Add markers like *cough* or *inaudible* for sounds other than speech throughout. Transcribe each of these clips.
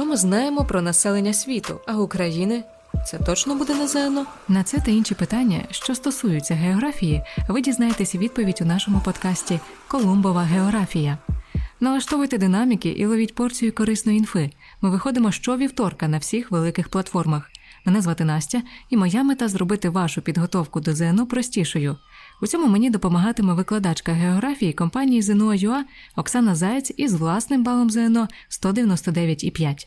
що ми знаємо про населення світу, а України це точно буде на ЗНО? На це та інші питання, що стосуються географії, ви дізнаєтеся відповідь у нашому подкасті Колумбова географія. Налаштовуйте динаміки і ловіть порцію корисної інфи. Ми виходимо щовівторка на всіх великих платформах. Мене звати Настя, і моя мета зробити вашу підготовку до ЗНО простішою. У цьому мені допомагатиме викладачка географії компанії ЗНО.ЮА Оксана Заєць із власним балом ЗНО 199,5.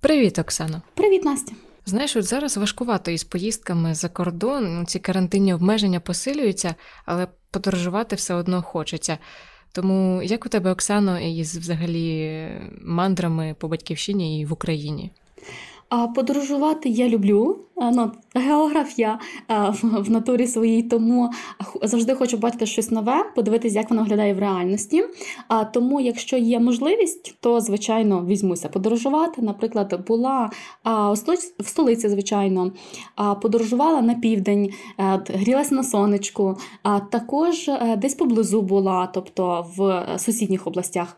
Привіт, Оксано. Привіт, Настя. Знаєш, от зараз важкувато із поїздками за кордон. Ці карантинні обмеження посилюються, але подорожувати все одно хочеться. Тому як у тебе, Оксано, із взагалі мандрами по батьківщині і в Україні? А подорожувати я люблю. Ну, Географ я в натурі своїй, тому завжди хочу бачити щось нове, подивитися, як воно виглядає в реальності. А тому, якщо є можливість, то звичайно візьмуся подорожувати. Наприклад, була в столиці, звичайно, подорожувала на південь, грілася на сонечку, а також е, десь поблизу була, тобто в сусідніх областях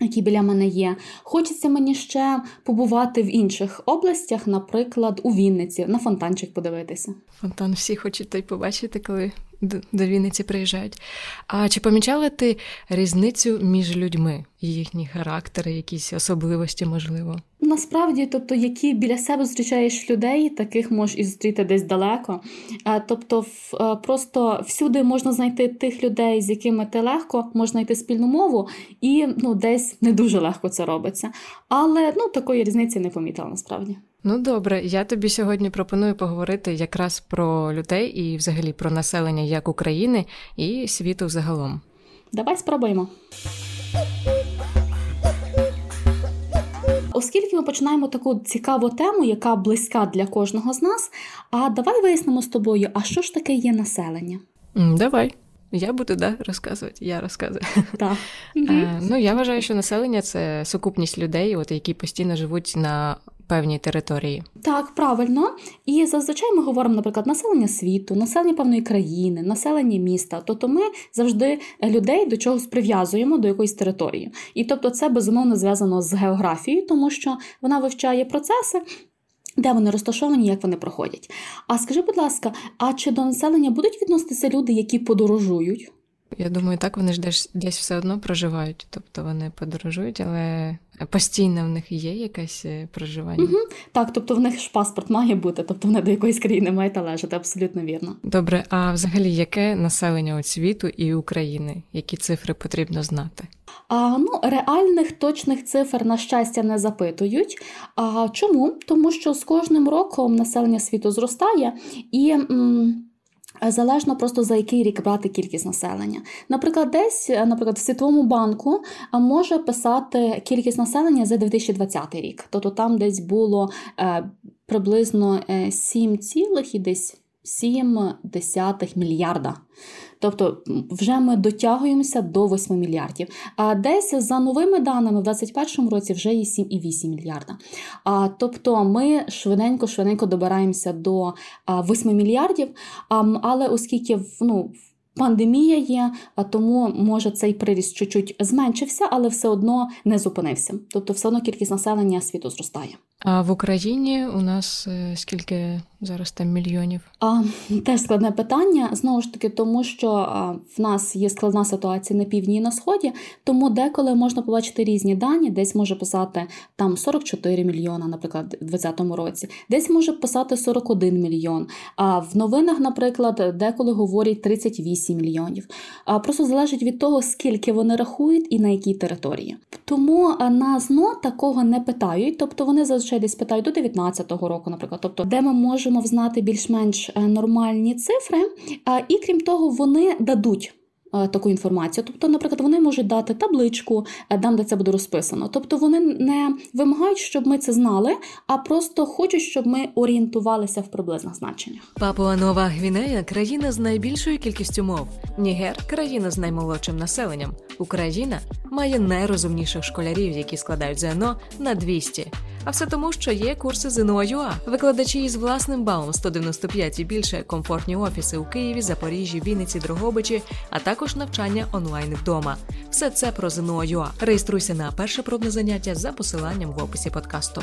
які біля мене є. Хочеться мені ще побувати в інших областях, наприклад, у Вінниці, на фонтанчик подивитися. Фонтан всі хочуть той побачити, коли до Вінниці приїжджають. А чи помічала ти різницю між людьми, їхні характери, якісь особливості, можливо? Насправді, тобто, які біля себе зустрічаєш людей, таких можеш і зустріти десь далеко. Е, тобто, е, просто всюди можна знайти тих людей, з якими ти легко можна знайти спільну мову, і ну, десь не дуже легко це робиться. Але ну, такої різниці не помітила насправді. Ну добре, я тобі сьогодні пропоную поговорити якраз про людей і взагалі про населення як України і світу загалом. Давай спробуємо. Оскільки ми починаємо таку цікаву тему, яка близька для кожного з нас, а давай вияснимо з тобою, а що ж таке є населення? Давай. Я буду да, розказувати, я розказую. Так. *laughs* Е, ну, Я вважаю, що населення це сукупність людей, от, які постійно живуть на певній території. Так, правильно. І зазвичай ми говоримо, наприклад, населення світу, населення певної країни, населення міста. Тобто ми завжди людей до чогось прив'язуємо до якоїсь території. І тобто це безумовно зв'язано з географією, тому що вона вивчає процеси. Де вони розташовані, як вони проходять? А скажи, будь ласка, а чи до населення будуть відноситися люди, які подорожують? Я думаю, так вони ж десь десь все одно проживають, тобто вони подорожують, але постійно в них є якесь е, проживання. Угу. Так, тобто в них ж паспорт має бути, тобто вони до якоїсь країни мають належати, абсолютно вірно. Добре, а взагалі яке населення от світу і України? Які цифри потрібно знати? А, Ну, реальних точних цифр, на щастя, не запитують. А чому? Тому що з кожним роком населення світу зростає і. М- Залежно просто за який рік брати кількість населення. Наприклад, десь, наприклад, в Світовому банку може писати кількість населення за 2020 рік. Тобто там десь було е, приблизно 7, цілих і десь 7 мільярда. Тобто вже ми дотягуємося до 8 мільярдів. А десь за новими даними в 2021 році вже є 7,8 мільярда. А, Тобто ми швиденько-швиденько добираємося до 8 мільярдів. А, Але оскільки ну, Пандемія є, а тому може цей приріст чуть-чуть зменшився, але все одно не зупинився. Тобто, все одно кількість населення світу зростає. А в Україні у нас е, скільки зараз там мільйонів? А, Теж складне питання. Знову ж таки, тому що в нас є складна ситуація на півдні і на сході, тому деколи можна побачити різні дані, десь може писати там 44 мільйона, наприклад, у 2020 році, десь може писати 41 мільйон. А в новинах, наприклад, деколи говорять 38 мільйонів. А просто залежить від того, скільки вони рахують і на якій території. Тому на ЗНО такого не питають, тобто вони зазвичай десь питають до 19-го року, наприклад, тобто, де ми можемо взнати більш-менш е, нормальні цифри, і крім того, вони дадуть. Е, таку інформацію. Тобто, наприклад, вони можуть дати табличку, е, там, де це буде розписано. Тобто вони не вимагають, щоб ми це знали, а просто хочуть, щоб ми орієнтувалися в приблизних значеннях. Папуа Нова Гвінея країна з найбільшою кількістю мов. Нігер країна з наймолодшим населенням. Україна має найрозумніших школярів, які складають ЗНО на 200. А все тому, що є курси ЗНО.ЮА. викладачі із власним балом 195 і більше, комфортні офіси у Києві, Запоріжжі, Вінниці, Дрогобичі, а також навчання онлайн вдома. Все це про ЗНО.ЮА. Реєструйся на перше пробне заняття за посиланням в описі подкасту.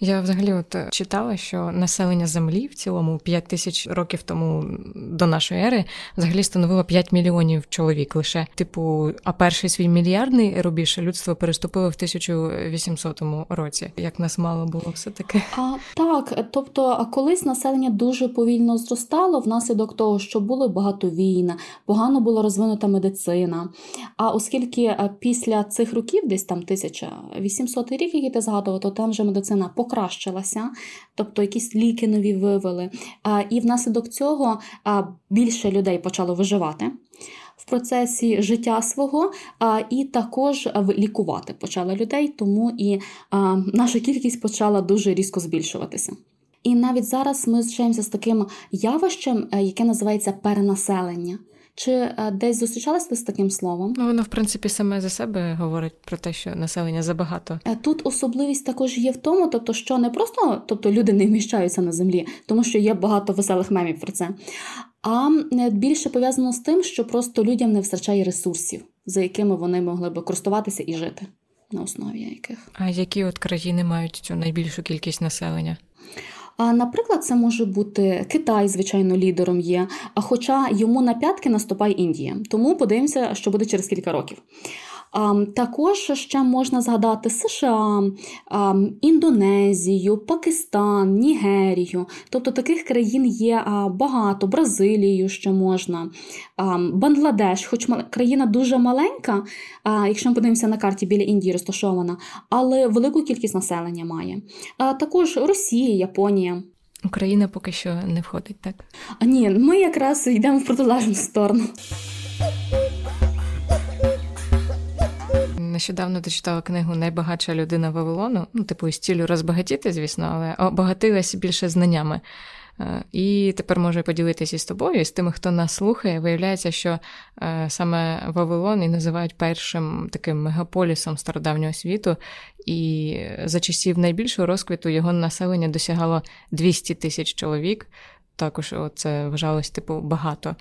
Я взагалі от е, читала, що населення Землі в цілому 5 тисяч років тому до нашої ери взагалі становило 5 мільйонів чоловік лише. Типу, а перший свій мільярдний рубіж людство переступило в 1800 році. Як нас мало було все таки. А так, тобто, колись населення дуже повільно зростало внаслідок того, що було багато війн, погано була розвинута медицина. А оскільки е, після цих років, десь там 1800 рік, який ти згадував, то там вже медицина покращилася, тобто якісь ліки нові вивели. І внаслідок цього більше людей почало виживати. В процесі життя свого, і також лікувати почали людей, тому і наша кількість почала дуже різко збільшуватися. І навіть зараз ми зустрічаємося з таким явищем, е, яке називається перенаселення. Чи е, десь зустрічалися з таким словом? Ну, воно, в принципі, саме за себе говорить про те, що населення забагато. Е, тут особливість також є в тому, тобто, що не просто тобто, люди не вміщаються на землі, тому що є багато веселих мемів про це. А е, більше пов'язано з тим, що просто людям не вистачає ресурсів, за якими вони могли би користуватися і жити, на основі яких. А які от країни мають цю найбільшу кількість населення? А, Наприклад, це може бути Китай, звичайно, лідером є, а хоча йому на п'ятки наступає Індія. Тому подивимося, що буде через кілька років. Також ще можна згадати США, Індонезію, Пакистан, Нігерію. Тобто таких країн є багато, Бразилію ще можна, Бангладеш, хоч країна дуже маленька, якщо ми подивимося на карті біля Індії розташована, але велику кількість населення має. Також Росія, Японія. Україна поки що не входить, так? А ні, ми якраз йдемо в протилежну сторону. Нещодавно дочитала книгу Найбагатша людина Вавилону, ну, типу, із цілю розбагатіти, звісно, але обагатилась більше знаннями. Е, і тепер можу поділитися із тобою, і з тими, хто нас слухає, виявляється, що е, саме Вавилон і називають першим таким мегаполісом стародавнього світу, і за часів найбільшого розквіту його населення досягало 200 тисяч чоловік. Також це вважалось типу багато.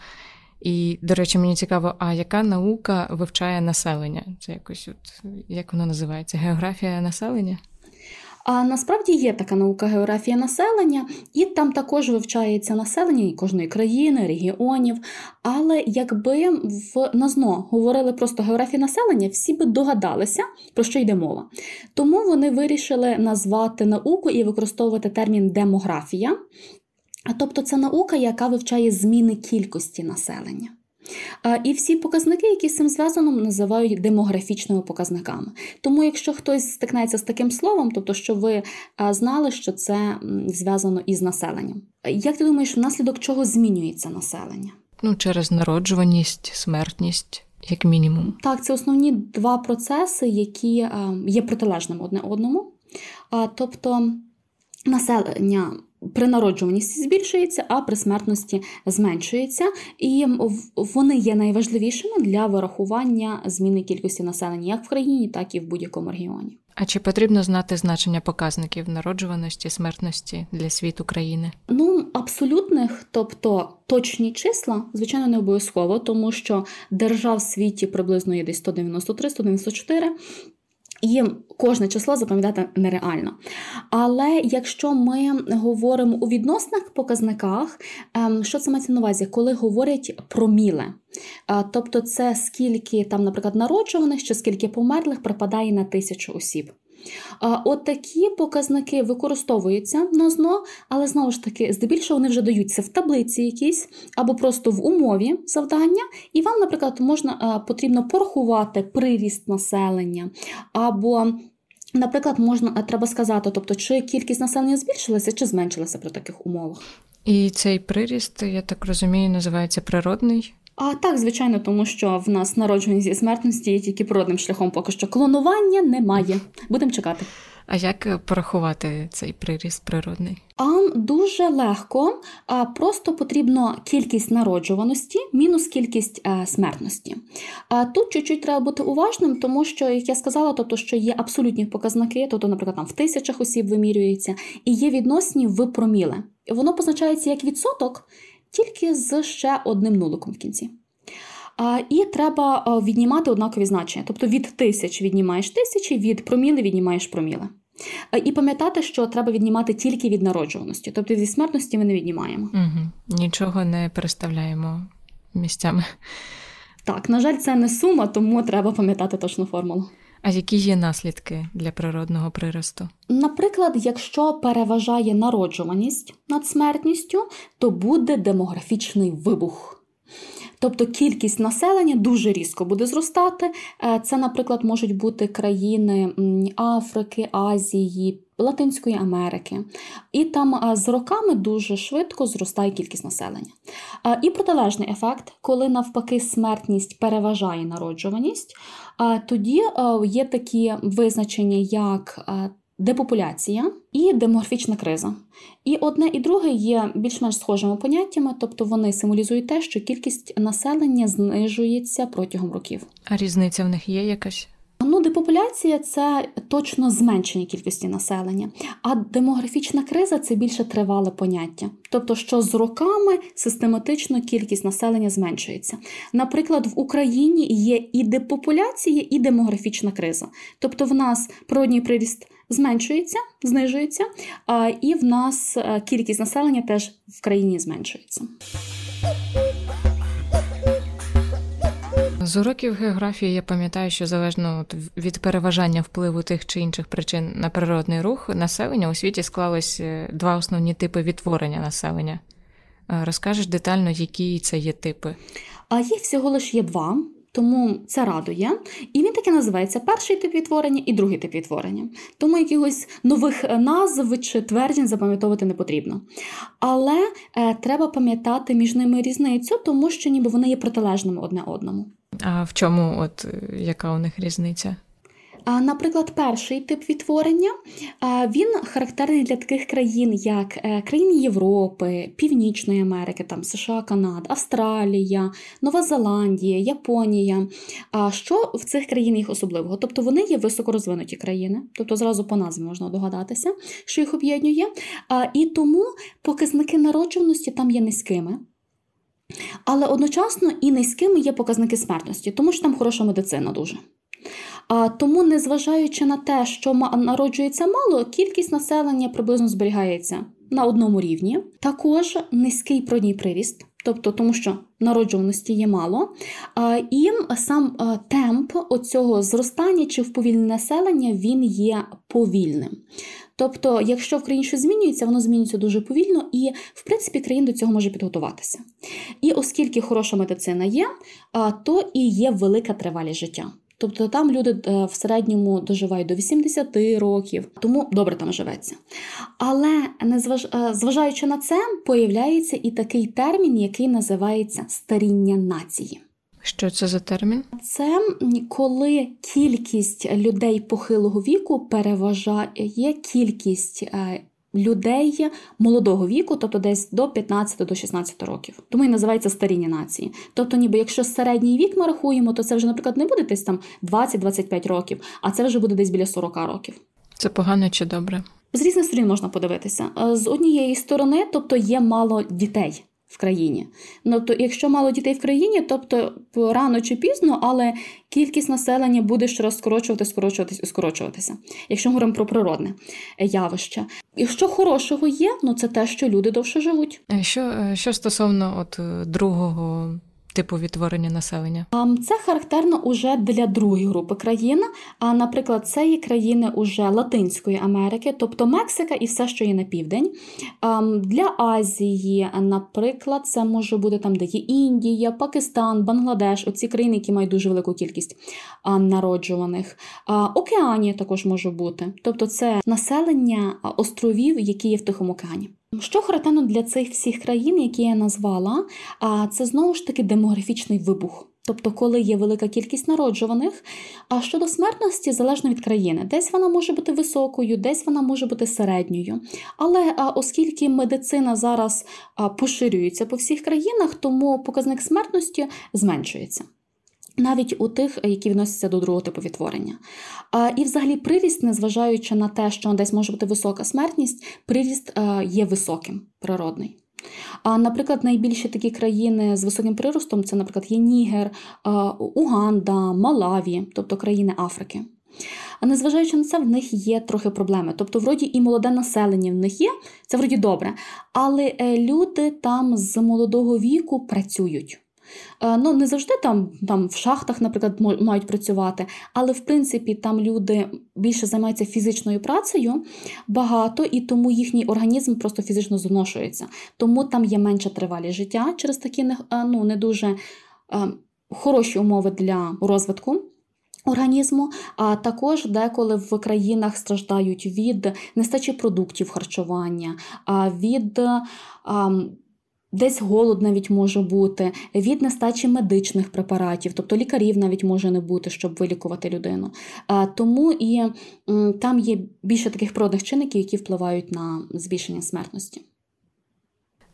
І, до речі, мені цікаво, а яка наука вивчає населення? Це якось от як воно називається? Географія населення? А насправді є така наука географія населення, і там також вивчається населення і кожної країни, регіонів. Але якби в НАЗНО говорили просто географія населення, всі би догадалися, про що йде мова. Тому вони вирішили назвати науку і використовувати термін демографія. Тобто це наука, яка вивчає зміни кількості населення. І всі показники, які з цим зв'язано, називають демографічними показниками. Тому, якщо хтось стикнеться з таким словом, тобто, що ви знали, що це зв'язано із населенням. Як ти думаєш, внаслідок чого змінюється населення? Ну, через народжуваність, смертність, як мінімум. Так, це основні два процеси, які є протилежними одне одному. Тобто населення при народжуваності збільшується, а при смертності зменшується, і вони є найважливішими для вирахування зміни кількості населення як в країні, так і в будь-якому регіоні. А чи потрібно знати значення показників народжуваності, смертності для світу країни? Ну абсолютних, тобто точні числа, звичайно, не обов'язково, тому що держав в світі приблизно є десь 193-194, і кожне число запам'ятати нереально. Але якщо ми говоримо у відносних показниках, ем, що це мається на увазі, коли говорять про міле? Тобто це скільки там, наприклад, народжуваних чи скільки померлих припадає на тисячу осіб. От такі показники використовуються на ЗНО, але знову ж таки, здебільшого вони вже даються в таблиці якійсь або просто в умові завдання, і вам, наприклад, можна потрібно порахувати приріст населення, або Наприклад, можна треба сказати, тобто, чи кількість населення збільшилася, чи зменшилася при таких умовах. І цей приріст, я так розумію, називається природний. А так, звичайно, тому що в нас народжуваність і смертності є тільки природним шляхом, поки що клонування немає. Будемо чекати. А як порахувати цей приріст природний? А дуже легко, а просто потрібно кількість народжуваності мінус кількість е, смертності. А тут чуть-чуть треба бути уважним, тому що, як я сказала, тобто, що є абсолютні показники, тобто, наприклад, там в тисячах осіб вимірюється, і є відносні в проміле. Воно позначається як відсоток, тільки з ще одним нуликом в кінці. І треба віднімати однакові значення. Тобто від тисяч віднімаєш тисячі, від проміли віднімаєш проміли. І пам'ятати, що треба віднімати тільки від народжуваності, тобто зі смертності ми не віднімаємо. Угу. Нічого не переставляємо місцями. Так, на жаль, це не сума, тому треба пам'ятати точну формулу. А які є наслідки для природного приросту? Наприклад, якщо переважає народжуваність над смертністю, то буде демографічний вибух. Тобто кількість населення дуже різко буде зростати. Е, це, наприклад, можуть бути країни Африки, Азії, Латинської Америки. І там е, з роками дуже швидко зростає кількість населення. Е, і протилежний ефект, коли навпаки смертність переважає народжуваність, тоді є такі визначення, як депопуляція і демографічна криза. І одне і друге є більш-менш схожими поняттями, тобто вони символізують те, що кількість населення знижується протягом років. А різниця в них є якась? Ну, депопуляція це точно зменшення кількості населення, а демографічна криза це більше тривале поняття. Тобто, що з роками систематично кількість населення зменшується. Наприклад, в Україні є і депопуляція, і демографічна криза. Тобто, в нас природній приріст зменшується, знижується, і в нас е, кількість населення теж в країні зменшується. З уроків географії я пам'ятаю, що залежно від переважання впливу тих чи інших причин на природний рух населення у світі склались е, два основні типи відтворення населення. Е, розкажеш детально, які це є типи? А їх всього лише є два тому це радує. І він таки називається перший тип відтворення і другий тип відтворення. Тому якихось нових е, назв чи тверджень запам'ятовувати не потрібно. Але е, треба пам'ятати між ними різницю, тому що ніби вони є протилежними одне одному. А в чому, от е, яка у них різниця? Наприклад, перший тип відтворення він характерний для таких країн, як е, країни Європи, Північної Америки, там США, Канада, Австралія, Нова Зеландія, Японія. Що в цих країнах особливого? Тобто вони є високорозвинуті країни, тобто зразу по назві можна догадатися, що їх об'єднує. І тому показники народжуваності там є низькими. Але одночасно і низькими є показники смертності, тому що там хороша медицина дуже. А тому, незважаючи на те, що народжується мало, кількість населення приблизно зберігається на одному рівні. Також низький продній приріст, тобто тому, що народжуваності є мало, і сам темп оцього зростання чи вповільнення населення він є повільним. Тобто, якщо в країні щось змінюється, воно змінюється дуже повільно, і, в принципі, країна до цього може підготуватися. І оскільки хороша медицина є, то і є велика тривалість життя. Тобто там люди е, в середньому доживають до 80 років, тому добре там живеться. Але незваж... Е, зважаючи на це, появляється і такий термін, який називається старіння нації. Що це за термін? Це коли кількість людей похилого віку переважає кількість е, людей молодого віку, тобто десь до 15 до 16 років. Тому і називається старіння нації. Тобто, ніби якщо середній вік ми рахуємо, то це вже, наприклад, не буде десь там 20-25 років, а це вже буде десь біля 40 років. Це погано чи добре? З різних сторін можна подивитися. З однієї сторони, тобто є мало дітей в країні. Тобто, якщо мало дітей в країні, тобто рано чи пізно, але кількість населення буде щораз скорочуватися, скорочуватись і скорочуватися, якщо ми говоримо про природне явище. І що хорошого є, ну це те, що люди довше живуть. Що е, що стосовно от е, другого типу відтворення населення? Це характерно уже для другої групи країн. А, наприклад, це є країни уже Латинської Америки, тобто Мексика і все, що є на південь. Для Азії, наприклад, це може бути там, де є Індія, Пакистан, Бангладеш, оці країни, які мають дуже велику кількість народжуваних. Океанія також може бути. Тобто, це населення островів, які є в Тихому океані. Що характерно для цих всіх країн, які я назвала, це знову ж таки демографічний вибух. Тобто, коли є велика кількість народжуваних, а щодо смертності залежно від країни, десь вона може бути високою, десь вона може бути середньою. Але оскільки медицина зараз поширюється по всіх країнах, тому показник смертності зменшується навіть у тих, які відносяться до другого типу відтворення. І, взагалі, приріст, незважаючи на те, що десь може бути висока смертність, приріст є високим, природний. А, Наприклад, найбільші такі країни з високим приростом це, наприклад, є Нігер, Уганда, Малаві, тобто країни Африки. А незважаючи на це, в них є трохи проблеми. Тобто, вроді і молоде населення в них є, це вроді добре. Але е, люди там з молодого віку працюють. Е, ну, не завжди там там в шахтах, наприклад, мають працювати, але в принципі там люди більше займаються фізичною працею багато, і тому їхній організм просто фізично зношується. Тому там є менша тривалість життя через такі е, ну, не дуже е, хороші умови для розвитку. Організму, а також деколи в країнах страждають від нестачі продуктів харчування, від Десь голод навіть може бути, від нестачі медичних препаратів, тобто лікарів навіть може не бути, щоб вилікувати людину. Тому і там є більше таких природних чинників, які впливають на збільшення смертності.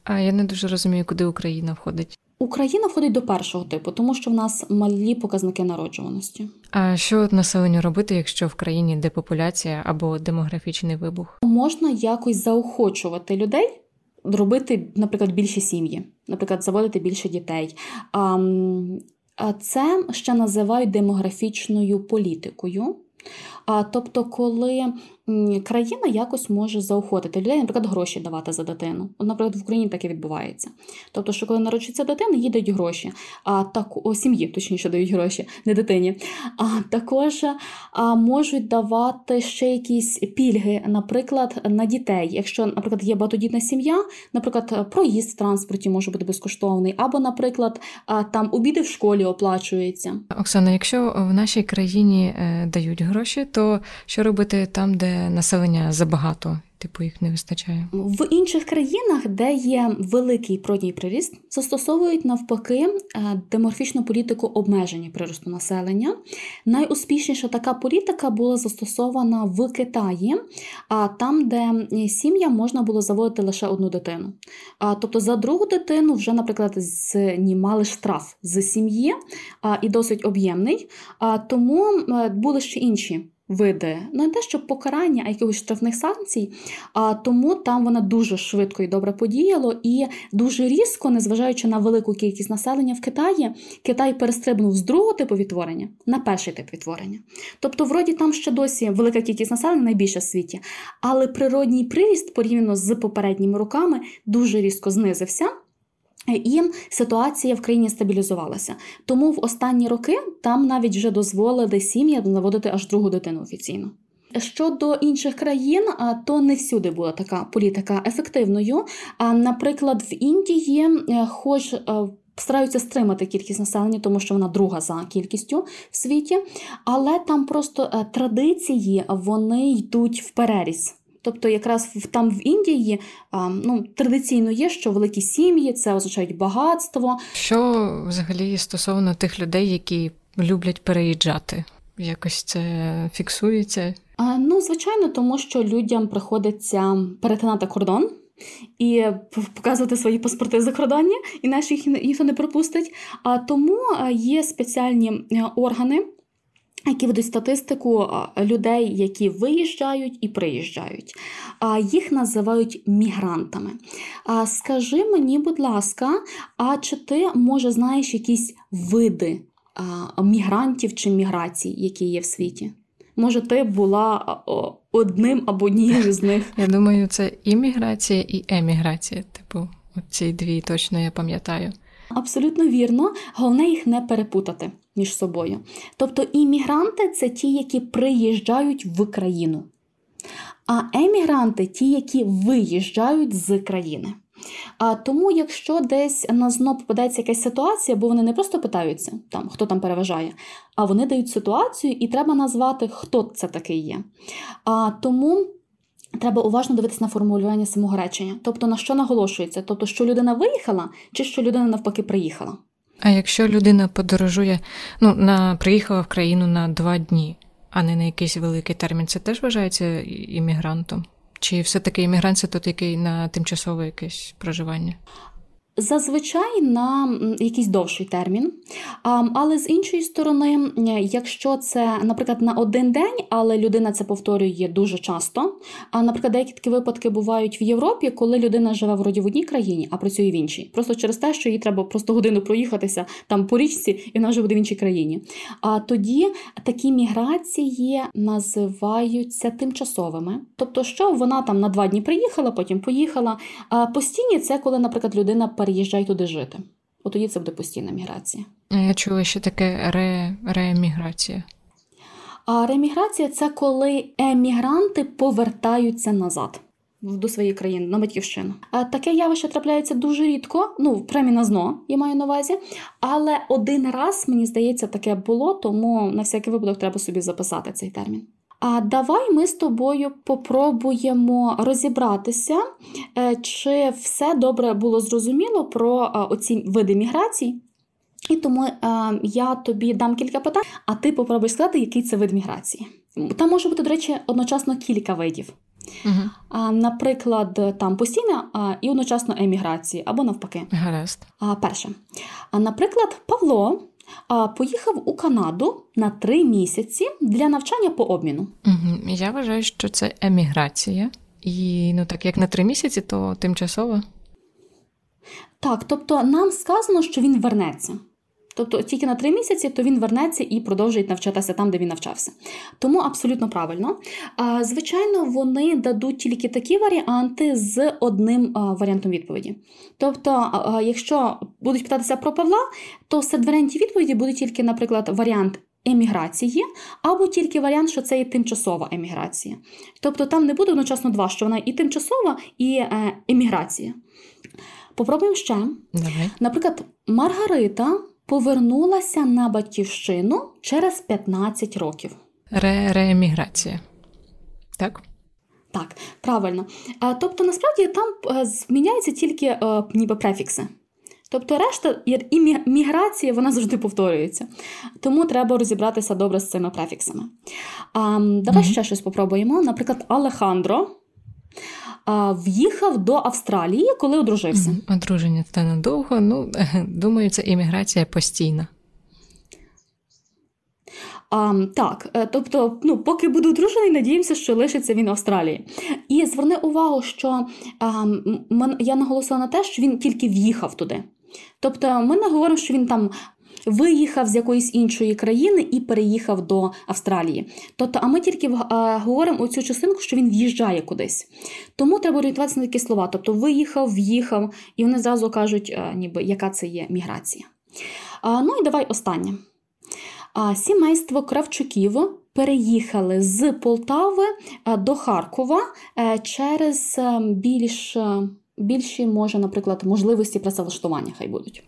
А я не дуже розумію, куди Україна входить. Україна входить до першого типу, тому що в нас малі показники народжуваності. А що населенню робити, якщо в країні депопуляція або демографічний вибух? Можна якось заохочувати людей робити, наприклад, більші сім'ї, наприклад, заводити більше дітей. А це ще називають демографічною політикою. А, Тобто, коли країна якось може заохотити людей, наприклад, гроші давати за дитину. От, наприклад, в Україні таке відбувається. Тобто, що коли народжується дитина, їй дають гроші, а так о, сім'ї, точніше, дають гроші, не дитині. А також а, можуть давати ще якісь пільги, наприклад, на дітей. Якщо, наприклад, є багатодітна сім'я, наприклад, проїзд в транспорті може бути безкоштовний, або, наприклад, там обіди в школі оплачуються. Оксана, якщо в нашій країні е, дають гроші, то що робити там, де населення забагато типу їх не вистачає. В інших країнах, де є великий природній приріст, застосовують навпаки е, деморфічну політику обмеження приросту населення. Найуспішніша така політика була застосована в Китаї, а там, де сім'я можна було заводити лише одну дитину. Тобто за другу дитину вже, наприклад, знімали штраф з сім'ї і досить об'ємний. Тому е, були ще інші види, не те, що покарання, а якихось штрафних санкцій, а тому там вона дуже швидко і добре подіяло, і дуже різко, незважаючи на велику кількість населення в Китаї, Китай перестрибнув з другого типу відтворення на перший тип відтворення. Тобто, вроді там ще досі велика кількість населення найбільша в світі, але природній приріст порівняно з попередніми роками дуже різко знизився. І ситуація в країні стабілізувалася. Тому в останні роки там навіть вже дозволили сім'ям наводити аж другу дитину офіційно. Щодо інших країн, то не всюди була така політика ефективною. Наприклад, в Індії, е, хоч е, стараються стримати кількість населення, тому що вона друга за кількістю в світі, але там просто е, традиції вони йдуть в переріз. Тобто, якраз там в Індії ну, традиційно є, що великі сім'ї це означають багатство. Що взагалі стосовно тих людей, які люблять переїжджати? Якось це фіксується? А, Ну, звичайно, тому що людям приходиться перетинати кордон. І показувати свої паспорти закордонні, інакше їх ніхто не пропустить. А тому є спеціальні е, органи, які ведуть статистику людей, які виїжджають і приїжджають. Їх називають мігрантами. Скажи мені, будь ласка, а чи ти, може, знаєш якісь види мігрантів чи міграцій, які є в світі? Може, ти була одним або однією з них? *laughs* Я думаю, це і міграція, і еміграція. Типу, ці дві точно я пам'ятаю. Абсолютно вірно, головне їх не перепутати між собою. Тобто іммігранти це ті, які приїжджають в країну, а емігранти ті, які виїжджають з країни. А Тому, якщо десь на зно попадається якась ситуація, бо вони не просто питаються, там, хто там переважає, а вони дають ситуацію, і треба назвати, хто це такий є. А Тому треба уважно дивитися на формулювання самого речення. Тобто на що наголошується? Тобто, що людина виїхала, чи що людина навпаки приїхала. А якщо людина подорожує, ну на приїхала в країну на два дні, а не на якийсь великий термін, це теж вважається іммігрантом? Чи все-таки іммігрант це тут який на тимчасове якесь проживання? Зазвичай на якийсь довший термін. Але з іншої сторони, якщо це, наприклад, на один день, але людина це повторює дуже часто. А, наприклад, деякі такі випадки бувають в Європі, коли людина живе вроді в одній країні, а працює в іншій. Просто через те, що їй треба просто годину проїхатися там по річці, і вона живе в іншій країні. А тоді такі міграції називаються тимчасовими. Тобто, що вона там на два дні приїхала, потім поїхала. А постійні це коли, наприклад, людина переїжджай туди жити. От тоді це буде постійна міграція. Я чула, що таке ре, рееміграція. А реміграція це коли емігранти повертаються назад до своєї країни на батьківщину. А таке явище трапляється дуже рідко, ну принаймні на зно, я маю на увазі. Але один раз, мені здається, таке було, тому на всякий випадок треба собі записати цей термін. А давай ми з тобою попробуємо розібратися, е, чи все добре було зрозуміло про е, оці види міграцій. І тому е, я тобі дам кілька питань, а ти попробуй сказати, який це вид міграції. Там може бути, до речі, одночасно кілька видів. Угу. Наприклад, там постійна і одночасно еміграції, або навпаки. Гаразд. Перше. А, Наприклад, Павло поїхав у Канаду на три місяці для навчання по обміну. Угу. Я вважаю, що це еміграція, і ну так як на три місяці, то тимчасово. Так, тобто нам сказано, що він вернеться. Тобто тільки на три місяці, то він вернеться і продовжить навчатися там, де він навчався. Тому абсолютно правильно. Звичайно, вони дадуть тільки такі варіанти з одним варіантом відповіді. Тобто, якщо будуть питатися про Павла, то серед варіантів відповіді буде тільки, наприклад, варіант. Еміграції, або тільки варіант, що це є тимчасова еміграція. Тобто там не буде одночасно два, що вона і тимчасова, і е, еміграція. Попробуємо ще. Давай. Наприклад, Маргарита повернулася на батьківщину через 15 років. Ре Рееміграція. Так? Так, правильно. Тобто, насправді там е, зміняються тільки е, ніби префікси. Тобто решта і міграція вона завжди повторюється. Тому треба розібратися добре з цими префіксами. А, Давай mm-hmm. ще щось спробуємо. Наприклад, Алехандро в'їхав до Австралії, коли одружився. Одруження це надовго. Ну, *laughs* думаю, це імміграція постійна. А, Так, е, тобто, ну, поки буде одружений, надіємося, що лишиться він в Австралії. І зверни увагу, що а, я наголосила на те, що він тільки в'їхав туди. Тобто, ми не говоримо, що він там виїхав з якоїсь іншої країни і переїхав до Австралії. Тобто, а ми тільки говоримо оцю частинку, що він в'їжджає кудись. Тому треба орієнтуватися на такі слова. Тобто виїхав, в'їхав, і вони зразу кажуть, ніби яка це є міграція. Ну і давай останнє. Сімейство Кравчуків переїхали з Полтави до Харкова е, через е, більш, е, більші, може, наприклад, можливості працевлаштування хай будуть.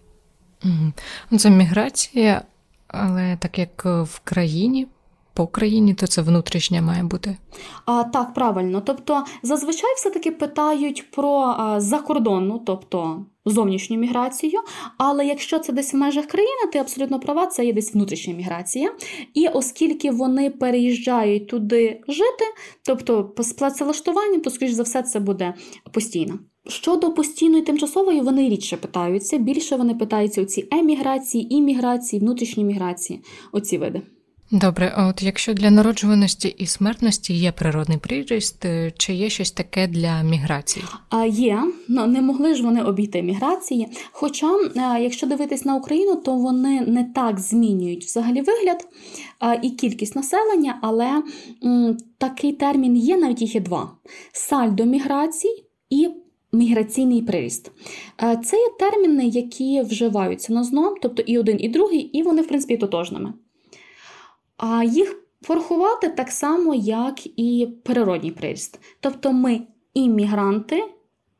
Угу. Це міграція, але так як в країні, по країні, то це внутрішня має бути. А, Так, правильно. Тобто, зазвичай все-таки питають про а, закордонну, тобто зовнішню міграцію. Але якщо це десь в межах країни, ти абсолютно права, це є десь внутрішня міграція. І оскільки вони переїжджають туди жити, тобто з працевлаштуванням, то, скоріш за все, це буде постійно. Щодо постійної тимчасової, вони рідше питаються. Більше вони питаються у ці еміграції, імміграції, внутрішні міграції, оці види. Добре, а от якщо для народжуваності і смертності є природний приріст, е, чи є щось таке для міграції? А є, ну не могли ж вони обійти міграції. Хоча, е, якщо дивитись на Україну, то вони не так змінюють взагалі вигляд і кількість населення, але такий термін є, навіть їх є два: сальдо міграцій і Міграційний приріст. Е, це є терміни, які вживаються на ЗНО, тобто і один, і другий, і вони, в принципі, тотожними. А їх порахувати так само, як і природній приріст. Тобто ми іммігранти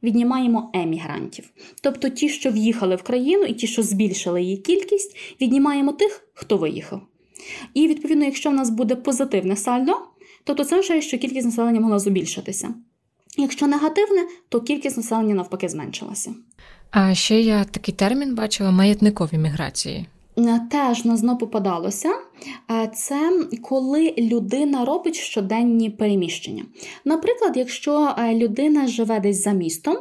віднімаємо емігрантів. Тобто ті, що в'їхали в країну, і ті, що збільшили її кількість, віднімаємо тих, хто виїхав. І, відповідно, якщо в нас буде позитивне сальдо, тобто це означає, що кількість населення могла збільшитися. Якщо негативне, то кількість населення навпаки зменшилася. А ще я такий термін бачила маятникові міграції. Теж на зно попадалося. Це коли людина робить щоденні переміщення. Наприклад, якщо е, людина живе десь за містом,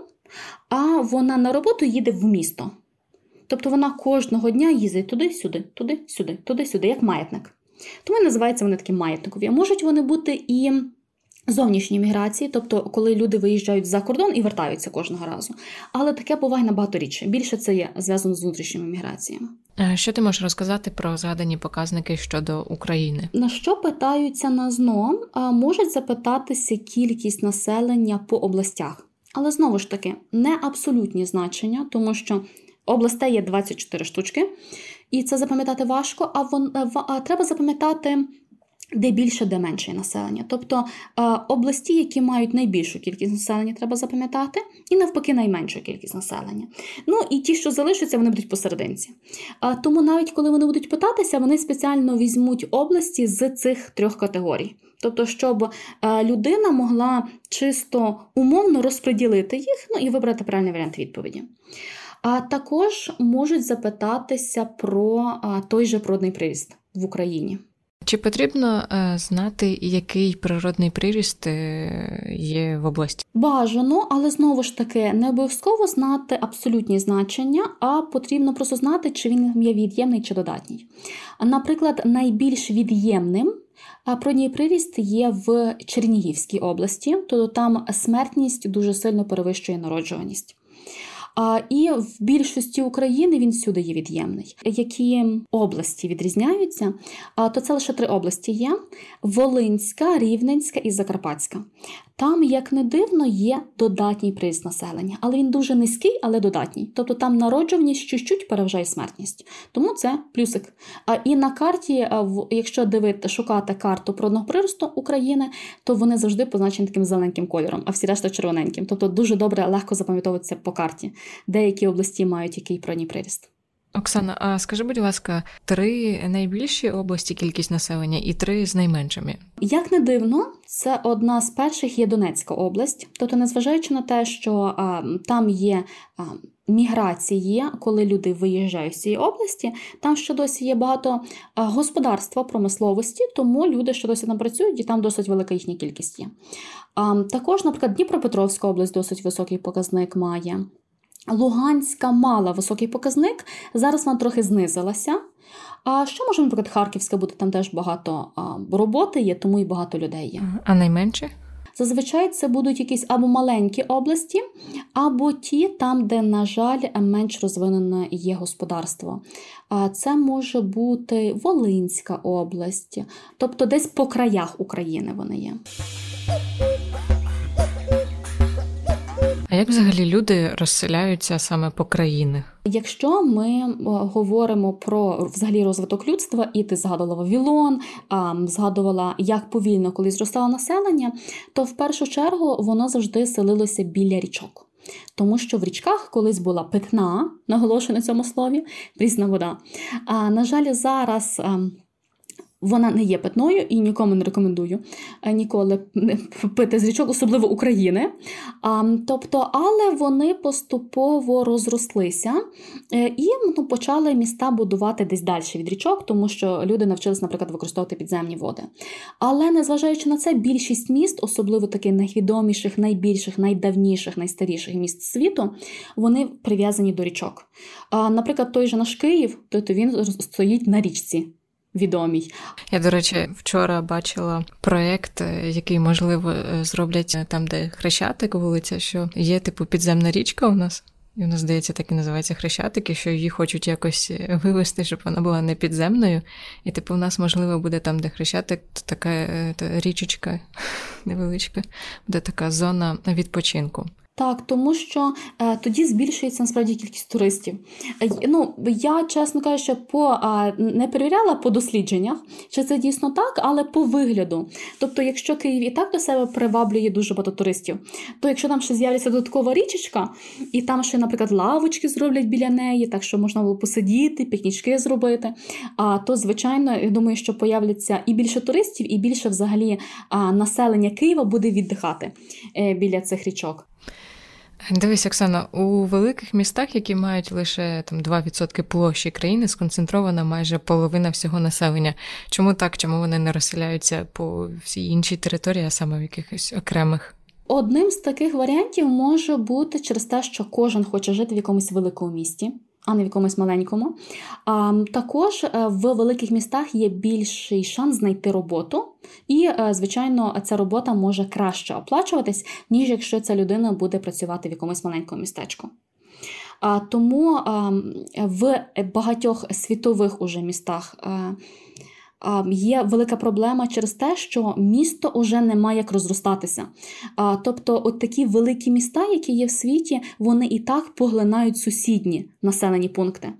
а вона на роботу їде в місто. Тобто вона кожного дня їздить туди-сюди, туди-сюди, туди-сюди, як маятник. Тому називаються вони такі маятникові. А можуть вони бути і зовнішні міграції, тобто коли люди виїжджають за кордон і вертаються кожного разу. Але таке буває набагато рідше. Більше це є зв'язано з внутрішніми міграціями. Що ти можеш розказати про згадані показники щодо України? На що питаються на ЗНО? Можуть запитатися кількість населення по областях. Але знову ж таки, не абсолютні значення, тому що областей є 24 штучки, і це запам'ятати важко, а, вон, а треба запам'ятати де більше, де менше населення. Тобто області, які мають найбільшу кількість населення, треба запам'ятати, і навпаки, найменшу кількість населення. Ну і ті, що залишаться, вони будуть посерединці. Тому навіть коли вони будуть питатися, вони спеціально візьмуть області з цих трьох категорій. Тобто, щоб людина могла чисто умовно розподілити їх ну і вибрати правильний варіант відповіді. А також можуть запитатися про той же природний приріст в Україні. Чи потрібно е, знати, який природний приріст е, є в області? Бажано, але знову ж таки не обов'язково знати абсолютні значення, а потрібно просто знати, чи він є від'ємний чи додатній. Наприклад, найбільш від'ємним природній приріст є в Чернігівській області, тобто там смертність дуже сильно перевищує народжуваність. А і в більшості України він всюди є від'ємний. Які області відрізняються? А то це лише три області є: Волинська, Рівненська і Закарпатська. Там, як не дивно, є додатній приз населення, але він дуже низький, але додатній. Тобто там народжуваність чуть-чуть переважає смертність. Тому це плюсик. А і на карті, якщо дивити, шукати карту природного приросту України, то вони завжди позначені таким зелененьким кольором, а всі решта червоненьким. Тобто дуже добре, легко запам'ятовується по карті, деякі області мають який природний приріст. Оксана, а скажи, будь ласка, три найбільші області кількість населення і три з найменшими? Як не дивно, це одна з перших є Донецька область. Тобто, незважаючи на те, що а, там є а, міграції, коли люди виїжджають з цієї області, там ще досі є багато господарства, промисловості, тому люди ще досі там працюють, і там досить велика їхня кількість є. А, Також, наприклад, Дніпропетровська область досить високий показник має. Луганська мала високий показник, зараз вона трохи знизилася. А що може, наприклад, Харківська бути? Там теж багато роботи є, тому і багато людей є. А найменше? Зазвичай це будуть якісь або маленькі області, або ті, там, де, на жаль, менш розвинене є господарство. А це може бути Волинська область, тобто десь по краях України вони є. А як взагалі люди розселяються саме по країнах? Якщо ми е, говоримо про взагалі розвиток людства, і ти згадувала Вавілон, згадувала, як повільно коли зростало населення, то в першу чергу воно завжди селилося біля річок. Тому що в річках колись була питна, наголошую на цьому слові, прісна вода. А на жаль, зараз ем, вона не є питною і нікому не рекомендую е, ніколи пити з річок, особливо України. Тобто, але вони поступово розрослися е, і ну, почали міста будувати десь далі від річок, тому що люди навчилися, наприклад, використовувати підземні води. Але незважаючи на це, більшість міст, особливо таких найвідоміших, найбільших, найдавніших, найстаріших міст світу, вони прив'язані до річок. Наприклад, той же наш Київ, то він стоїть на річці відомій. Я, до речі, вчора бачила проєкт, е, який, можливо, е, зроблять е, там, де Хрещатик вулиця, що є типу підземна річка у нас. І нас, здається, так і називається Хрещатики, що її хочуть якось вивести, щоб вона була не підземною. І, типу, у нас, можливо, буде там, де Хрещатик, то така та річечка *laughs* невеличка, буде така зона відпочинку. Так, тому що е, тоді збільшується насправді кількість туристів. Е, ну, я, чесно кажучи, по е, не перевіряла по дослідженнях, чи це дійсно так, але по вигляду. Тобто, якщо Київ і так до себе приваблює дуже багато туристів, то якщо там ще з'явиться додаткова річечка, і там ще, наприклад, лавочки зроблять біля неї, так що можна було посидіти, пікнічки зробити, а то, звичайно, я думаю, що появляться і більше туристів, і більше взагалі населення Києва буде віддихати е, біля цих річок. Дивись, Оксана, у великих містах, які мають лише там 2% площі країни, сконцентрована майже половина всього населення. Чому так? Чому вони не розселяються по всій іншій території, а саме в якихось окремих? Одним з таких варіантів може бути через те, що кожен хоче жити в якомусь великому місті а не в якомусь маленькому. А, Також е, в великих містах є більший шанс знайти роботу, і, е, звичайно, ця робота може краще оплачуватись, ніж якщо ця людина буде працювати в якомусь маленькому містечку. Тому в багатьох світових уже містах. Є велика проблема через те, що місто вже не має як розростатися. Тобто, от такі великі міста, які є в світі, вони і так поглинають сусідні населені пункти.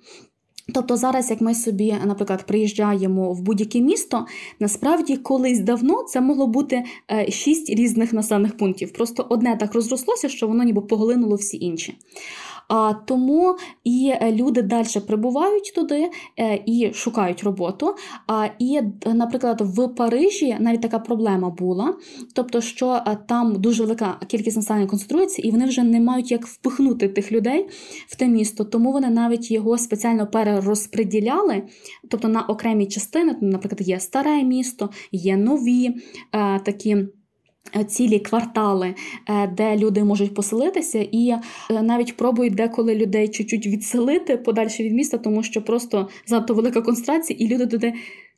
Тобто зараз, як ми собі, наприклад, приїжджаємо в будь-яке місто, насправді колись давно це могло бути е, шість різних населених пунктів. Просто одне так розрослося, що воно ніби поглинуло всі інші. Тому і е, люди далі прибувають туди е, і шукають роботу. І, наприклад, в Парижі навіть така проблема була, тобто, що е, там дуже велика кількість населення концентрується, і вони вже не мають як впихнути тих людей в те місто, тому вони навіть його спеціально перерозподіляли, тобто на окремі частини, наприклад, є старе місто, є нові такі. Е, цілі квартали, е, де люди можуть поселитися, і е, навіть пробують деколи людей чуть-чуть відселити подальше від міста, тому що просто занадто велика концентрація, і люди туди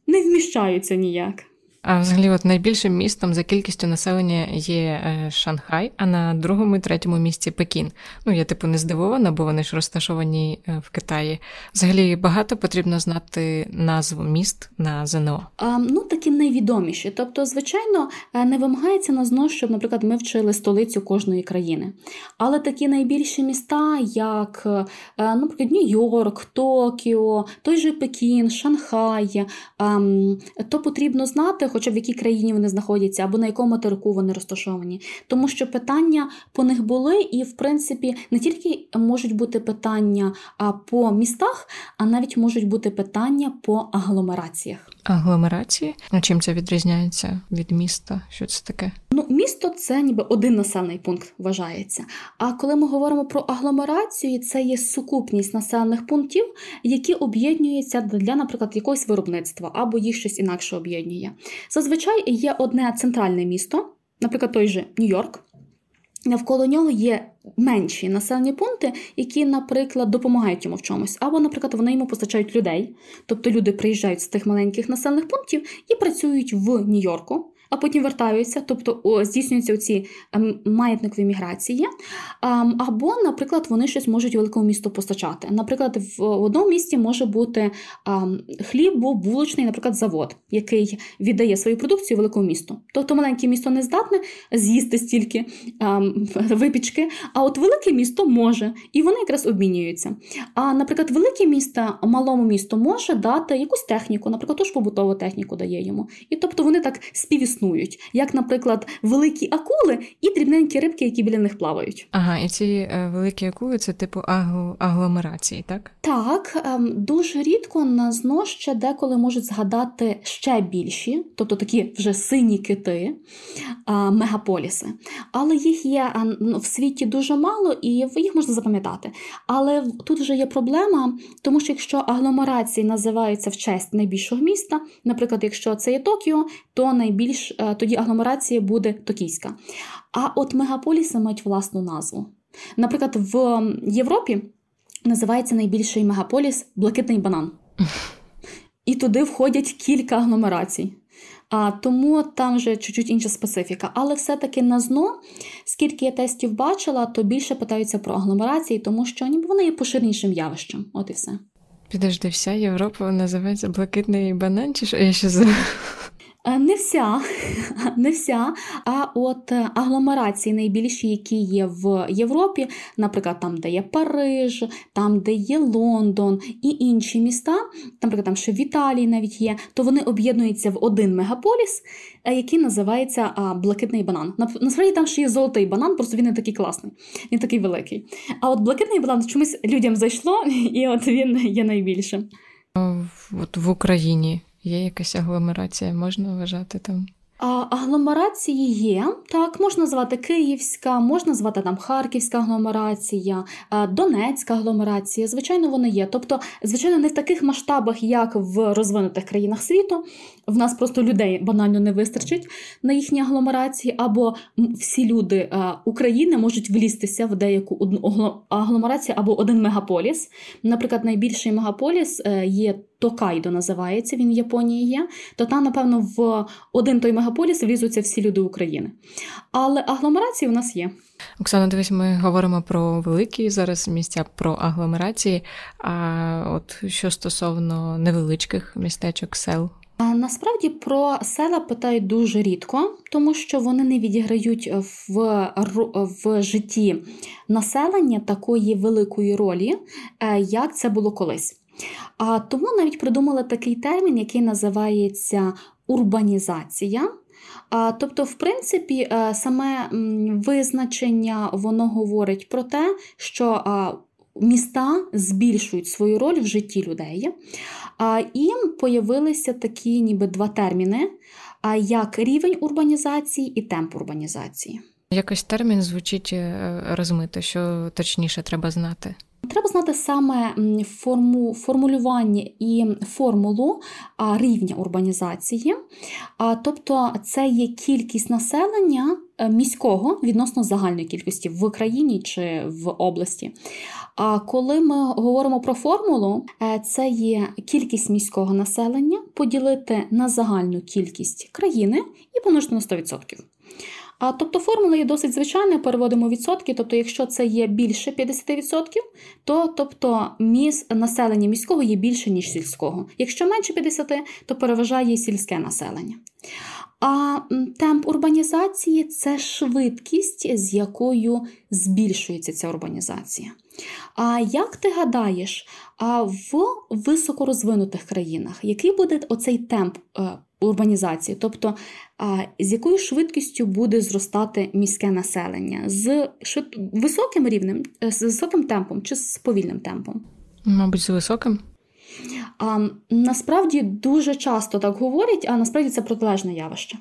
не вміщаються ніяк. А взагалі, от найбільшим містом за кількістю населення є е, Шанхай, а на другому і третьому місці Пекін. Ну я типу не здивована, бо вони ж розташовані е, в Китаї. Взагалі багато потрібно знати назву міст на ЗНО. А, Ну такі найвідоміші. Тобто, звичайно, е, не вимагається на ЗНО, щоб, наприклад, ми вчили столицю кожної країни. Але такі найбільші міста, як, наприклад, Нью-Йорк, Токіо, той же Пекін, Шанхай, ем, то потрібно знати хоча б в якій країні вони знаходяться, або на якому материку вони розташовані. Тому що питання по них були, і, в принципі, не тільки можуть бути питання по містах, а навіть можуть бути питання по агломераціях. Агломерації? А чим це відрізняється від міста? Що це таке? Ну, місто це ніби один населений пункт вважається. А коли ми говоримо про агломерацію, це є сукупність населених пунктів, які об'єднуються для, наприклад, якогось виробництва або їх щось інакше об'єднує. Зазвичай є одне центральне місто, наприклад, той же Нью-Йорк. Навколо нього є менші населені пункти, які, наприклад, допомагають йому в чомусь. Або, наприклад, вони йому постачають людей. Тобто люди приїжджають з тих маленьких населених пунктів і працюють в Нью-Йорку а потім вертаються, тобто здійснюються ці ем, маятникові міграції. Ем, або, наприклад, вони щось можуть великому місту постачати. Наприклад, в одному місті може бути ем, хлібобулочний, наприклад, завод, який віддає свою продукцію великому місту. Тобто маленьке місто не здатне з'їсти стільки *laughs* випічки, а от велике місто може, і вони якраз обмінюються. А, наприклад, велике місто малому місту може дати якусь техніку, наприклад, ту ж побутову техніку дає йому. І тобто вони так співіснують існують, як, наприклад, великі акули і дрібненькі рибки, які біля них плавають. Ага, і ці е, великі акули це типу агломерації, так? Так, ем, дуже рідко на зно ще деколи можуть згадати ще більші, тобто такі вже сині кити, мегаполіси. Але їх є в світі дуже мало і їх можна запам'ятати. Але тут вже є проблема, тому що якщо агломерації називаються в честь найбільшого міста, наприклад, якщо це є Токіо, то найбільш Е, тоді агломерація буде токійська. А от мегаполіси мають власну назву. Наприклад, в Європі називається найбільший мегаполіс Блакитний банан. І туди входять кілька агломерацій. А Тому там вже чуть-чуть інша специфіка. Але все-таки на ЗНО, скільки я тестів бачила, то більше питаються про агломерації, тому що ніби вони є поширенішим явищем. От і все. Підожди, вся Європа називається блакитний банан, чи що я ще не вся, *laughs* не вся, а от е, агломерації найбільші, які є в Європі, наприклад, там, де є Париж, там, де є Лондон і інші міста, наприклад, там ще в Італії навіть є, то вони об'єднуються в один мегаполіс, е, який називається Блакитний банан. Насправді там ще є золотий банан, просто він не такий класний, він такий великий. А от блакитний банан чомусь людям зайшло, *laughs* і от він є найбільшим. От в Україні Є якась агломерація, можна вважати там? Агломерації є, так, можна звати Київська, можна звати там Харківська агломерація, Донецька агломерація. Звичайно, вони є. Тобто, звичайно, не в таких масштабах, як в розвинутих країнах світу. В нас просто людей банально не вистачить на їхні агломерації, або всі люди України можуть влізтися в деяку агломерацію або один мегаполіс. Наприклад, найбільший мегаполіс е, є. Токайдо називається, він в Японії є, то там, напевно, в один той мегаполіс влізуться всі люди України. Але агломерації у нас є. Оксана, дивись, ми говоримо про великі зараз місця, про агломерації. А от що стосовно невеличких містечок, сел. Насправді про села питають дуже рідко, тому що вони не відіграють в в житті населення такої великої ролі, е, як це було колись. А тому навіть придумали такий термін, який називається урбанізація. Тобто, в принципі, е, саме визначення воно говорить про те, що міста збільшують свою роль в житті людей. І появилися такі ніби два терміни, як рівень урбанізації і темп урбанізації. Якось термін звучить е, розмито, що точніше треба знати. Треба знати саме форму, формулювання і формулу рівня урбанізації, тобто це є кількість населення е, міського відносно загальної кількості в країні чи в області. А коли ми говоримо про формулу, е, це є кількість міського населення поділити на загальну кількість країни і помножити на 100%. А тобто формула є досить звичайна, переводимо відсотки. Тобто, якщо це є більше 50%, то тобто міс, населення міського є більше, ніж сільського. Якщо менше 50%, то переважає сільське населення. А темп урбанізації це швидкість, з якою збільшується ця урбанізація. А як ти гадаєш, в високорозвинутих країнах який буде оцей темп е, урбанізації, тобто з якою швидкістю буде зростати міське населення? З високим рівнем, е, з високим темпом чи з повільним темпом? Мабуть, з високим. А, Насправді дуже часто так говорять, а насправді це протилежне явище.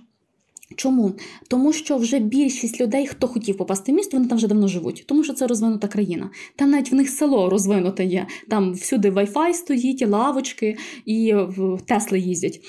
Чому? Тому що вже більшість людей, хто хотів попасти в місто, вони там вже давно живуть, тому що це розвинута країна. Там навіть в них село розвинуте є. Там всюди Wi-Fi стоїть, лавочки і Тесли їздять.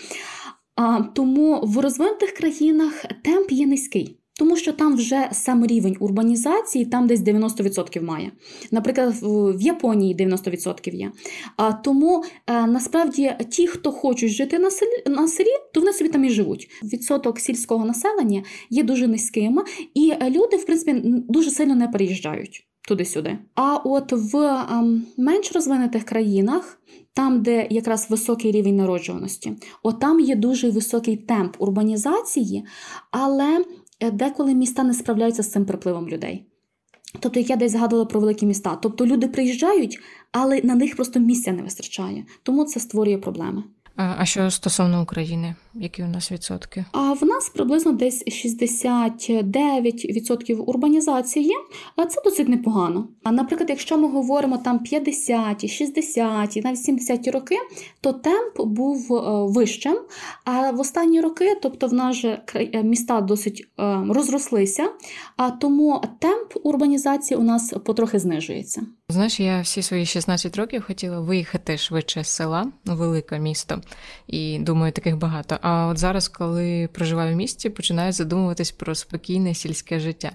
А, Тому в розвинутих країнах темп є низький. Тому що там вже сам рівень урбанізації, там десь 90% має. Наприклад, в Японії 90% є. А тому е, насправді ті, хто хочуть жити на селі, на селі, то вони собі там і живуть. Відсоток сільського населення є дуже низьким, і люди, в принципі, дуже сильно не переїжджають туди-сюди. А от в ем, менш розвинутих країнах там, де якраз високий рівень народжуваності, от там є дуже високий темп урбанізації, але е, деколи міста не справляються з цим припливом людей. Тобто, як я десь згадувала про великі міста. Тобто люди приїжджають, але на них просто місця не вистачає. Тому це створює проблеми. А що стосовно України, які у нас відсотки? А в нас приблизно десь 69% урбанізації, а це досить непогано. А наприклад, якщо ми говоримо там 50, 60, навіть 70 роки, то темп був е, вищим. А в останні роки, тобто в нас же е, міста досить е, розрослися, а тому темп урбанізації у нас потрохи знижується. Знаєш, я всі свої 16 років хотіла виїхати швидше з села, велике місто, і думаю, таких багато. А от зараз, коли проживаю в місті, починаю задумуватись про спокійне сільське життя.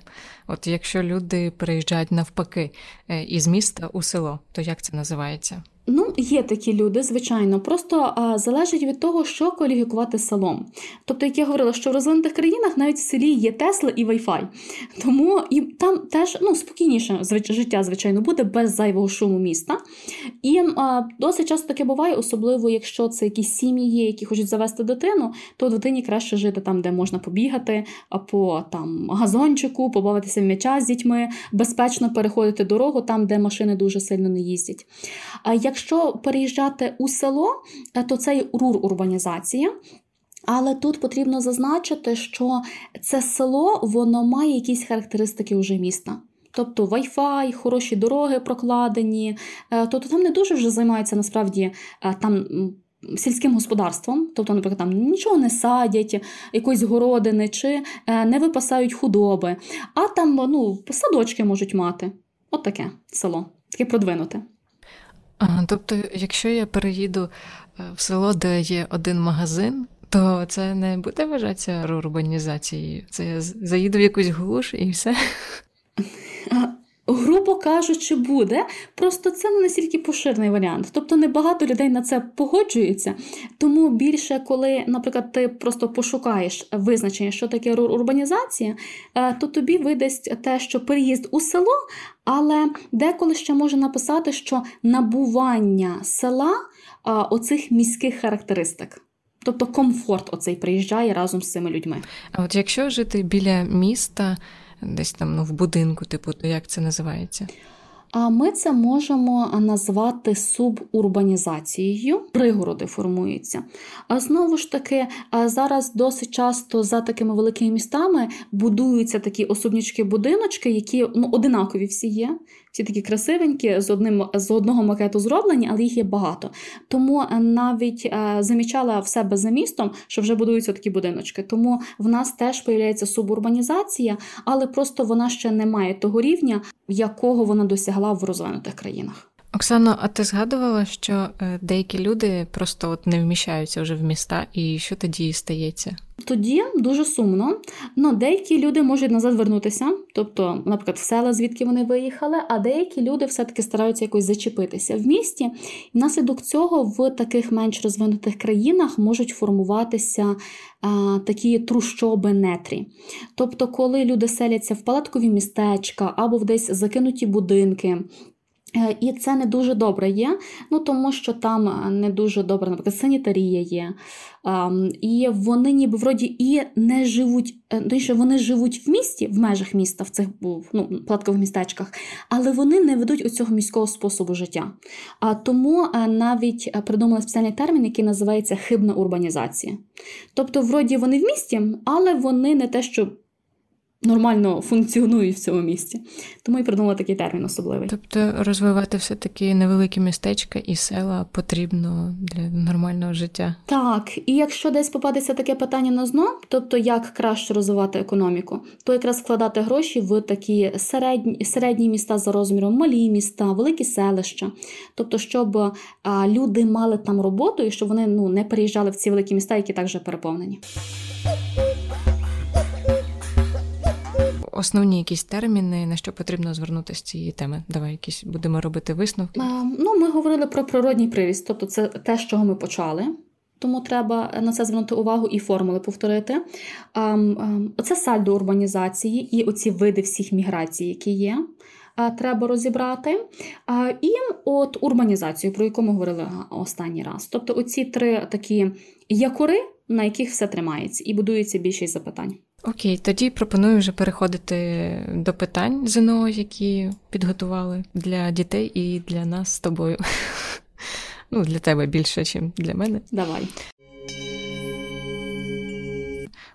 От якщо люди переїжджають навпаки е, із міста у село, то як це називається? Ну, є такі люди, звичайно, просто а, залежить від того, що кваліфікувати селом. Тобто, як я говорила, що в розвинутих країнах навіть в селі є Тесла і Wi-Fi. Тому і там теж ну, спокійніше життя, звичайно, буде без зайвого шуму міста. І а, досить часто таке буває, особливо якщо це якісь сім'ї є, які хочуть завести дитину, то дитині краще жити там, де можна побігати, по там газончику, побавитися в м'яча з дітьми, безпечно переходити дорогу там, де машини дуже сильно не їздять. Якщо переїжджати у село, е, то це рур-урбанізація. Але тут потрібно зазначити, що це село воно має якісь характеристики уже міста. Тобто Wi-Fi, хороші дороги прокладені, е, тобто там не дуже вже займаються насправді е, там. Сільським господарством, тобто, наприклад, там нічого не садять, якоїсь городини чи не випасають худоби, а там ну, садочки можуть мати. От таке село, таке продвинуте. Ага, тобто, якщо я переїду е, в село, де є один магазин, то це не буде вважатися урбанізацією. Це я заїду в якусь глуш і все. *laughs* грубо кажучи, буде. Просто це не настільки поширений варіант. Тобто небагато людей на це погоджується. Тому більше, коли, наприклад, ти просто пошукаєш визначення, що таке урбанізація, е, то тобі видасть те, що переїзд у село, але деколи ще може написати, що набування села оцих міських характеристик. Тобто комфорт оцей приїжджає разом з цими людьми. А от якщо жити біля міста, десь там ну, в будинку, типу, то як це називається? А ми це можемо назвати субурбанізацією. Пригороди формуються. А знову ж таки, зараз досить часто за такими великими містами будуються такі особнячки-будиночки, які ну, одинакові всі є. Всі такі красивенькі, з одним з одного макету зроблені, але їх є багато. Тому е, навіть е, замічала в себе за містом, що вже будуються такі будиночки. Тому в нас теж появляється субурбанізація, але просто вона ще не має того рівня, якого вона досягла в розвинутих країнах. Оксано, а ти згадувала, що е, деякі люди просто от не вміщаються вже в міста, і що тоді стається? Тоді дуже сумно. Ну, деякі люди можуть назад вернутися, тобто, наприклад, в села, звідки вони виїхали, а деякі люди все-таки стараються якось зачепитися в місті. І внаслідок цього в таких менш розвинутих країнах можуть формуватися а, такі трущоби нетрі. Тобто, коли люди селяться в палаткові містечка або в десь закинуті будинки. Е, і це не дуже добре є, ну тому що там е, не дуже добре, наприклад, санітарія є. І вони ніби вроді і не живуть, е, вони живуть в місті, в межах міста, в цих ну, платкових містечках, але вони не ведуть оцього міського способу життя. А тому навіть придумали спеціальний термін, який називається хибна урбанізація. Тобто, вроді вони в місті, але вони не те, що нормально функціонують в цьому місті. Тому і придумала такий термін особливий. Тобто розвивати все-таки невеликі містечка і села потрібно для нормального життя. Так, і якщо десь попадеться таке питання на зно, тобто як краще розвивати економіку, то якраз вкладати гроші в такі середні середні міста за розміром, малі міста, великі селища, тобто, щоб а, люди мали там роботу і щоб вони ну не переїжджали в ці великі міста, які також переповнені. Основні якісь терміни, на що потрібно звернутися з цієї теми? Давай якісь будемо робити висновки. А, ну, ми говорили про природній приріст, тобто це те, з чого ми почали. Тому треба на це звернути увагу і формули повторити. Оце сальдо урбанізації і оці види всіх міграцій, які є, треба розібрати. І от урбанізацію, про яку ми говорили останній раз. Тобто оці три такі якори, на яких все тримається, і будується більшість запитань. Окей, тоді пропоную вже переходити до питань ЗНО, які підготували для дітей і для нас з тобою. *laughs* Ну, для тебе більше, ніж для мене. Давай.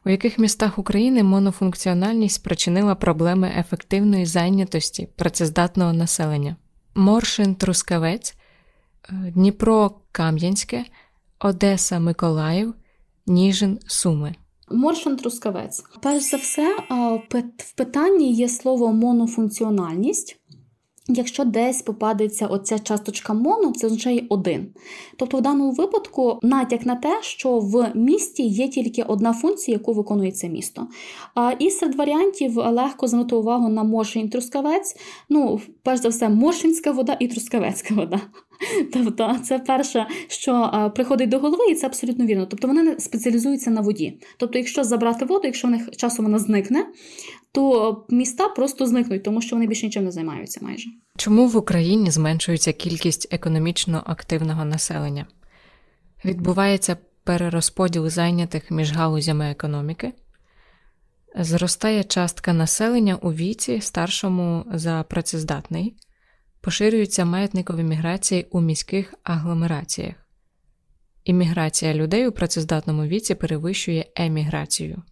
У яких містах України монофункціональність спричинила проблеми ефективної зайнятості працездатного населення? Моршин Трускавець, е, Дніпро Кам'янське, Одеса Миколаїв, Ніжин Суми. Моршин Трускавець. Перш за все, в питанні є слово монофункціональність. Якщо десь попадеться оця часточка моно, це означає один. Тобто, в даному випадку натяк на те, що в місті є тільки одна функція, яку виконує це місто. І серед варіантів легко звернути увагу на моршин і трускавець. Ну, перш за все, моршинська вода і трускавецька вода. *laughs* Тобто, це перше, що а, приходить до голови, і це абсолютно вірно. Тобто вони спеціалізуються на воді. Тобто, якщо забрати воду, якщо в них часом вона зникне, то міста просто зникнуть, тому що вони більше нічим не займаються майже. Чому в Україні зменшується кількість економічно активного населення? Відбувається перерозподіл зайнятих між галузями економіки, зростає частка населення у віці старшому за працездатний, поширюються маятникові міграції у міських агломераціях. Імміграція людей у працездатному віці перевищує еміграцію.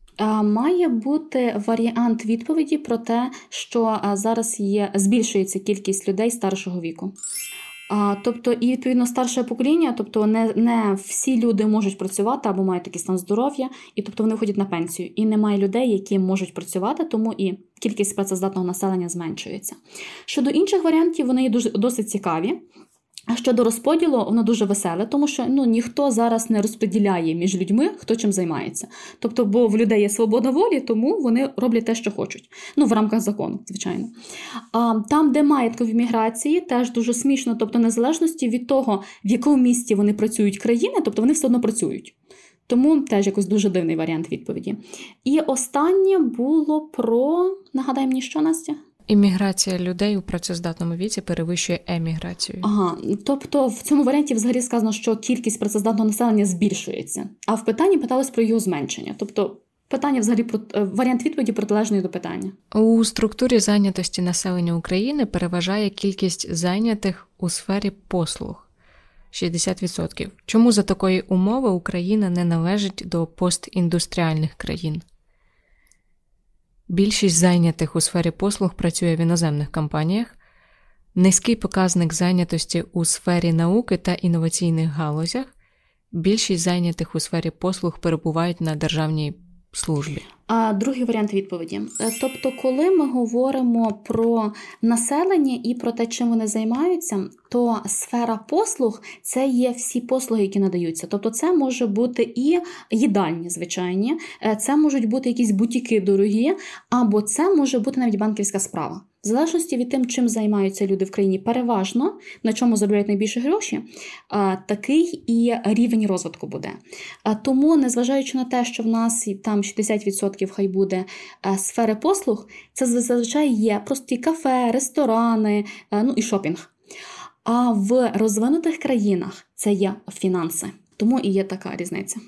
Має бути варіант відповіді про те, що зараз є збільшується кількість людей старшого віку. А, Тобто, і відповідно старше покоління, тобто не не всі люди можуть працювати або мають такий стан здоров'я, і тобто вони виходять на пенсію. І немає людей, які можуть працювати, тому і кількість працездатного населення зменшується. Щодо інших варіантів, вони є дуже досить цікаві. А щодо розподілу, воно дуже веселе, тому що ну ніхто зараз не розподіляє між людьми, хто чим займається. Тобто, бо в людей є свобода волі, тому вони роблять те, що хочуть. Ну, в рамках закону, звичайно. А там, де маяткові міграції, теж дуже смішно, тобто, незалежності від того, в якому місті вони працюють країни, тобто вони все одно працюють. Тому теж якось дуже дивний варіант відповіді. І останнє було про нагадай мені, що Настя? Імміграція людей у працездатному віці перевищує еміграцію. Ага, тобто в цьому варіанті взагалі сказано, що кількість працездатного населення збільшується, а в питанні питалось про його зменшення. Тобто питання взагалі про е, варіант відповіді протилежний до питання. У структурі зайнятості населення України переважає кількість зайнятих у сфері послуг 60%. Чому за такої умови Україна не належить до постіндустріальних країн? Більшість зайнятих у сфері послуг працює в іноземних компаніях, низький показник зайнятості у сфері науки та інноваційних галузях, більшість зайнятих у сфері послуг перебувають на державній службі. А другий варіант відповіді. Е, тобто, коли ми говоримо про населення і про те, чим вони займаються, то сфера послуг це є всі послуги, які надаються. Тобто, це може бути і їдальні, звичайні, е, це можуть бути якісь бутіки дорогі, або це може бути навіть банківська справа. В залежності від тим, чим займаються люди в країні, переважно на чому заробляють найбільше гроші, такий і рівень розвитку буде. Тому, незважаючи на те, що в нас там 60% хай буде сфери послуг, це зазвичай є прості кафе, ресторани, ну і шопінг. А в розвинутих країнах це є фінанси. Тому і є така різниця.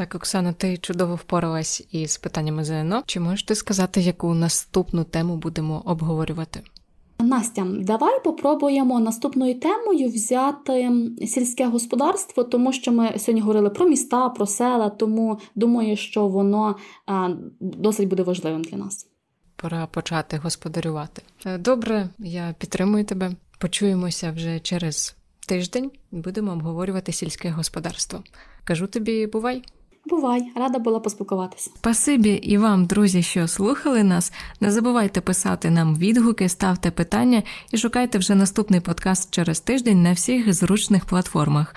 Так, Оксана, ти чудово впоралась із питаннями ЗНО. Чи можеш ти сказати, яку наступну тему будемо обговорювати? Настя, давай попробуємо наступною темою взяти сільське господарство, тому що ми сьогодні говорили про міста, про села, тому думаю, що воно досить буде важливим для нас. Пора почати господарювати. Е, добре, я підтримую тебе. Почуємося вже через тиждень. Будемо обговорювати сільське господарство. Кажу тобі, бувай! Бувай, рада була поспілкуватися. Спасибі і вам, друзі, що слухали нас. Не забувайте писати нам відгуки, ставте питання і шукайте вже наступний подкаст через тиждень на всіх зручних платформах.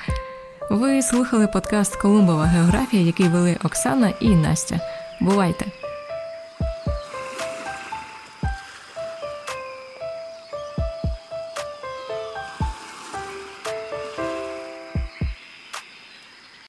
Ви слухали подкаст Колумбова географія, який вели Оксана і Настя. Бувайте!